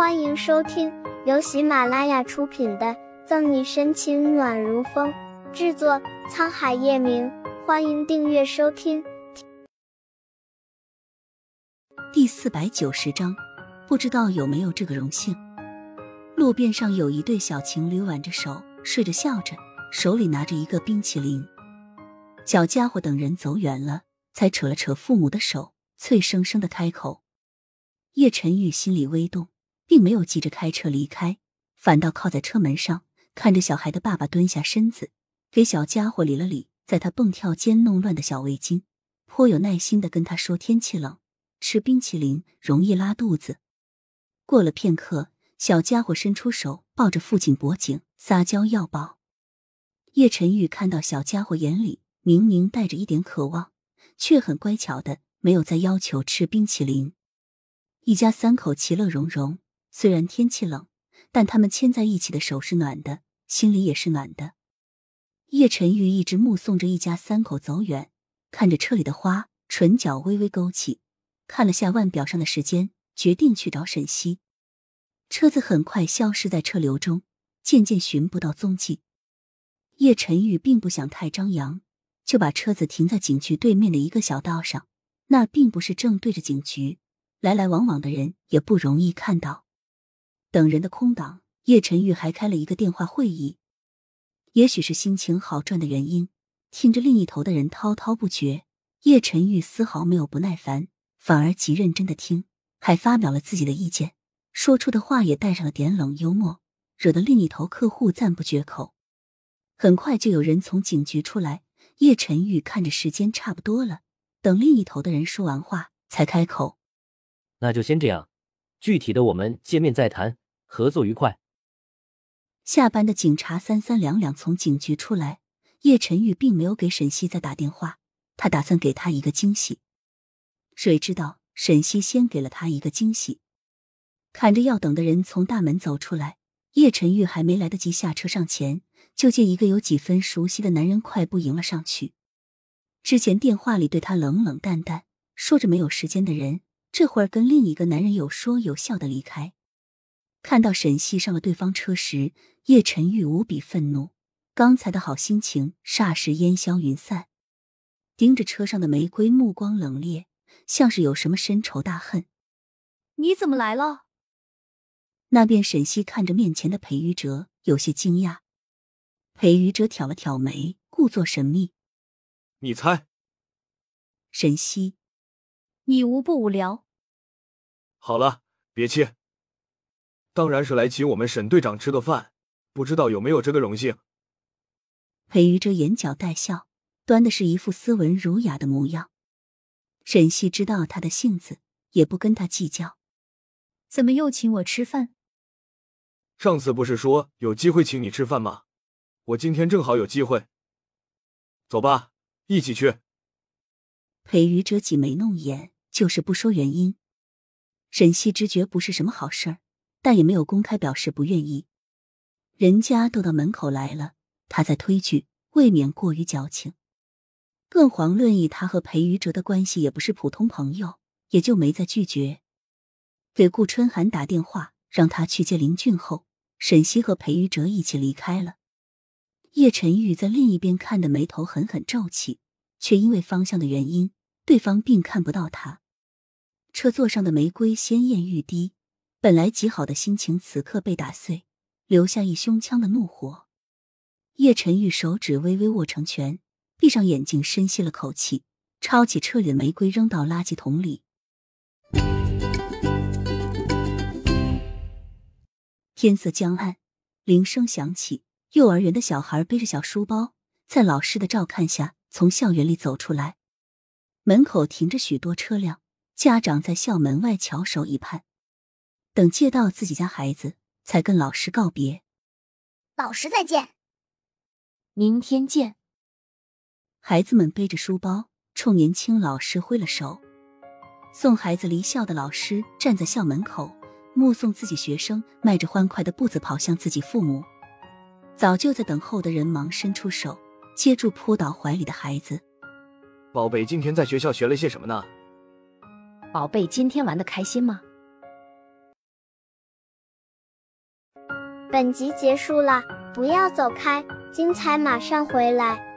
欢迎收听由喜马拉雅出品的《赠你深情暖如风》，制作沧海夜明。欢迎订阅收听。第四百九十章，不知道有没有这个荣幸。路边上有一对小情侣挽着手睡着，笑着，手里拿着一个冰淇淋。小家伙等人走远了，才扯了扯父母的手，脆生生的开口。叶晨玉心里微动。并没有急着开车离开，反倒靠在车门上，看着小孩的爸爸蹲下身子，给小家伙理了理在他蹦跳间弄乱的小围巾，颇有耐心的跟他说：“天气冷，吃冰淇淋容易拉肚子。”过了片刻，小家伙伸出手抱着父亲脖颈，撒娇要抱。叶晨玉看到小家伙眼里明明带着一点渴望，却很乖巧的没有再要求吃冰淇淋。一家三口其乐融融。虽然天气冷，但他们牵在一起的手是暖的，心里也是暖的。叶晨玉一直目送着一家三口走远，看着车里的花，唇角微微勾起，看了下腕表上的时间，决定去找沈西。车子很快消失在车流中，渐渐寻不到踪迹。叶晨玉并不想太张扬，就把车子停在警局对面的一个小道上，那并不是正对着警局，来来往往的人也不容易看到。等人的空档，叶晨玉还开了一个电话会议。也许是心情好转的原因，听着另一头的人滔滔不绝，叶晨玉丝毫没有不耐烦，反而极认真的听，还发表了自己的意见，说出的话也带上了点冷幽默，惹得另一头客户赞不绝口。很快就有人从警局出来，叶晨玉看着时间差不多了，等另一头的人说完话，才开口：“那就先这样，具体的我们见面再谈。”合作愉快。下班的警察三三两两从警局出来，叶晨玉并没有给沈西再打电话，他打算给他一个惊喜。谁知道沈西先给了他一个惊喜。看着要等的人从大门走出来，叶晨玉还没来得及下车上前，就见一个有几分熟悉的男人快步迎了上去。之前电话里对他冷冷淡淡说着没有时间的人，这会儿跟另一个男人有说有笑的离开。看到沈西上了对方车时，叶晨玉无比愤怒，刚才的好心情霎时烟消云散，盯着车上的玫瑰，目光冷冽，像是有什么深仇大恨。你怎么来了？那边沈西看着面前的裴玉哲，有些惊讶。裴玉哲挑了挑眉，故作神秘：“你猜。”沈西：“你无不无聊。”好了，别气。当然是来请我们沈队长吃个饭，不知道有没有这个荣幸。裴玉哲眼角带笑，端的是一副斯文儒雅的模样。沈西知道他的性子，也不跟他计较。怎么又请我吃饭？上次不是说有机会请你吃饭吗？我今天正好有机会。走吧，一起去。裴玉哲挤眉弄眼，就是不说原因。沈西知觉不是什么好事儿。但也没有公开表示不愿意，人家都到门口来了，他再推拒，未免过于矫情。更遑论以他和裴于哲的关系也不是普通朋友，也就没再拒绝。给顾春寒打电话，让他去接林俊后，沈西和裴于哲一起离开了。叶晨玉在另一边看的眉头狠狠皱起，却因为方向的原因，对方并看不到他。车座上的玫瑰鲜艳欲滴。本来极好的心情，此刻被打碎，留下一胸腔的怒火。叶晨玉手指微微握成拳，闭上眼睛，深吸了口气，抄起车里的玫瑰扔到垃圾桶里。天色将暗，铃声响起，幼儿园的小孩背着小书包，在老师的照看下从校园里走出来。门口停着许多车辆，家长在校门外翘首以盼。等接到自己家孩子，才跟老师告别。老师再见，明天见。孩子们背着书包，冲年轻老师挥了手。送孩子离校的老师站在校门口，目送自己学生迈着欢快的步子跑向自己父母。早就在等候的人忙伸出手接住扑倒怀里的孩子。宝贝，今天在学校学了些什么呢？宝贝，今天玩的开心吗？本集结束了，不要走开，精彩马上回来。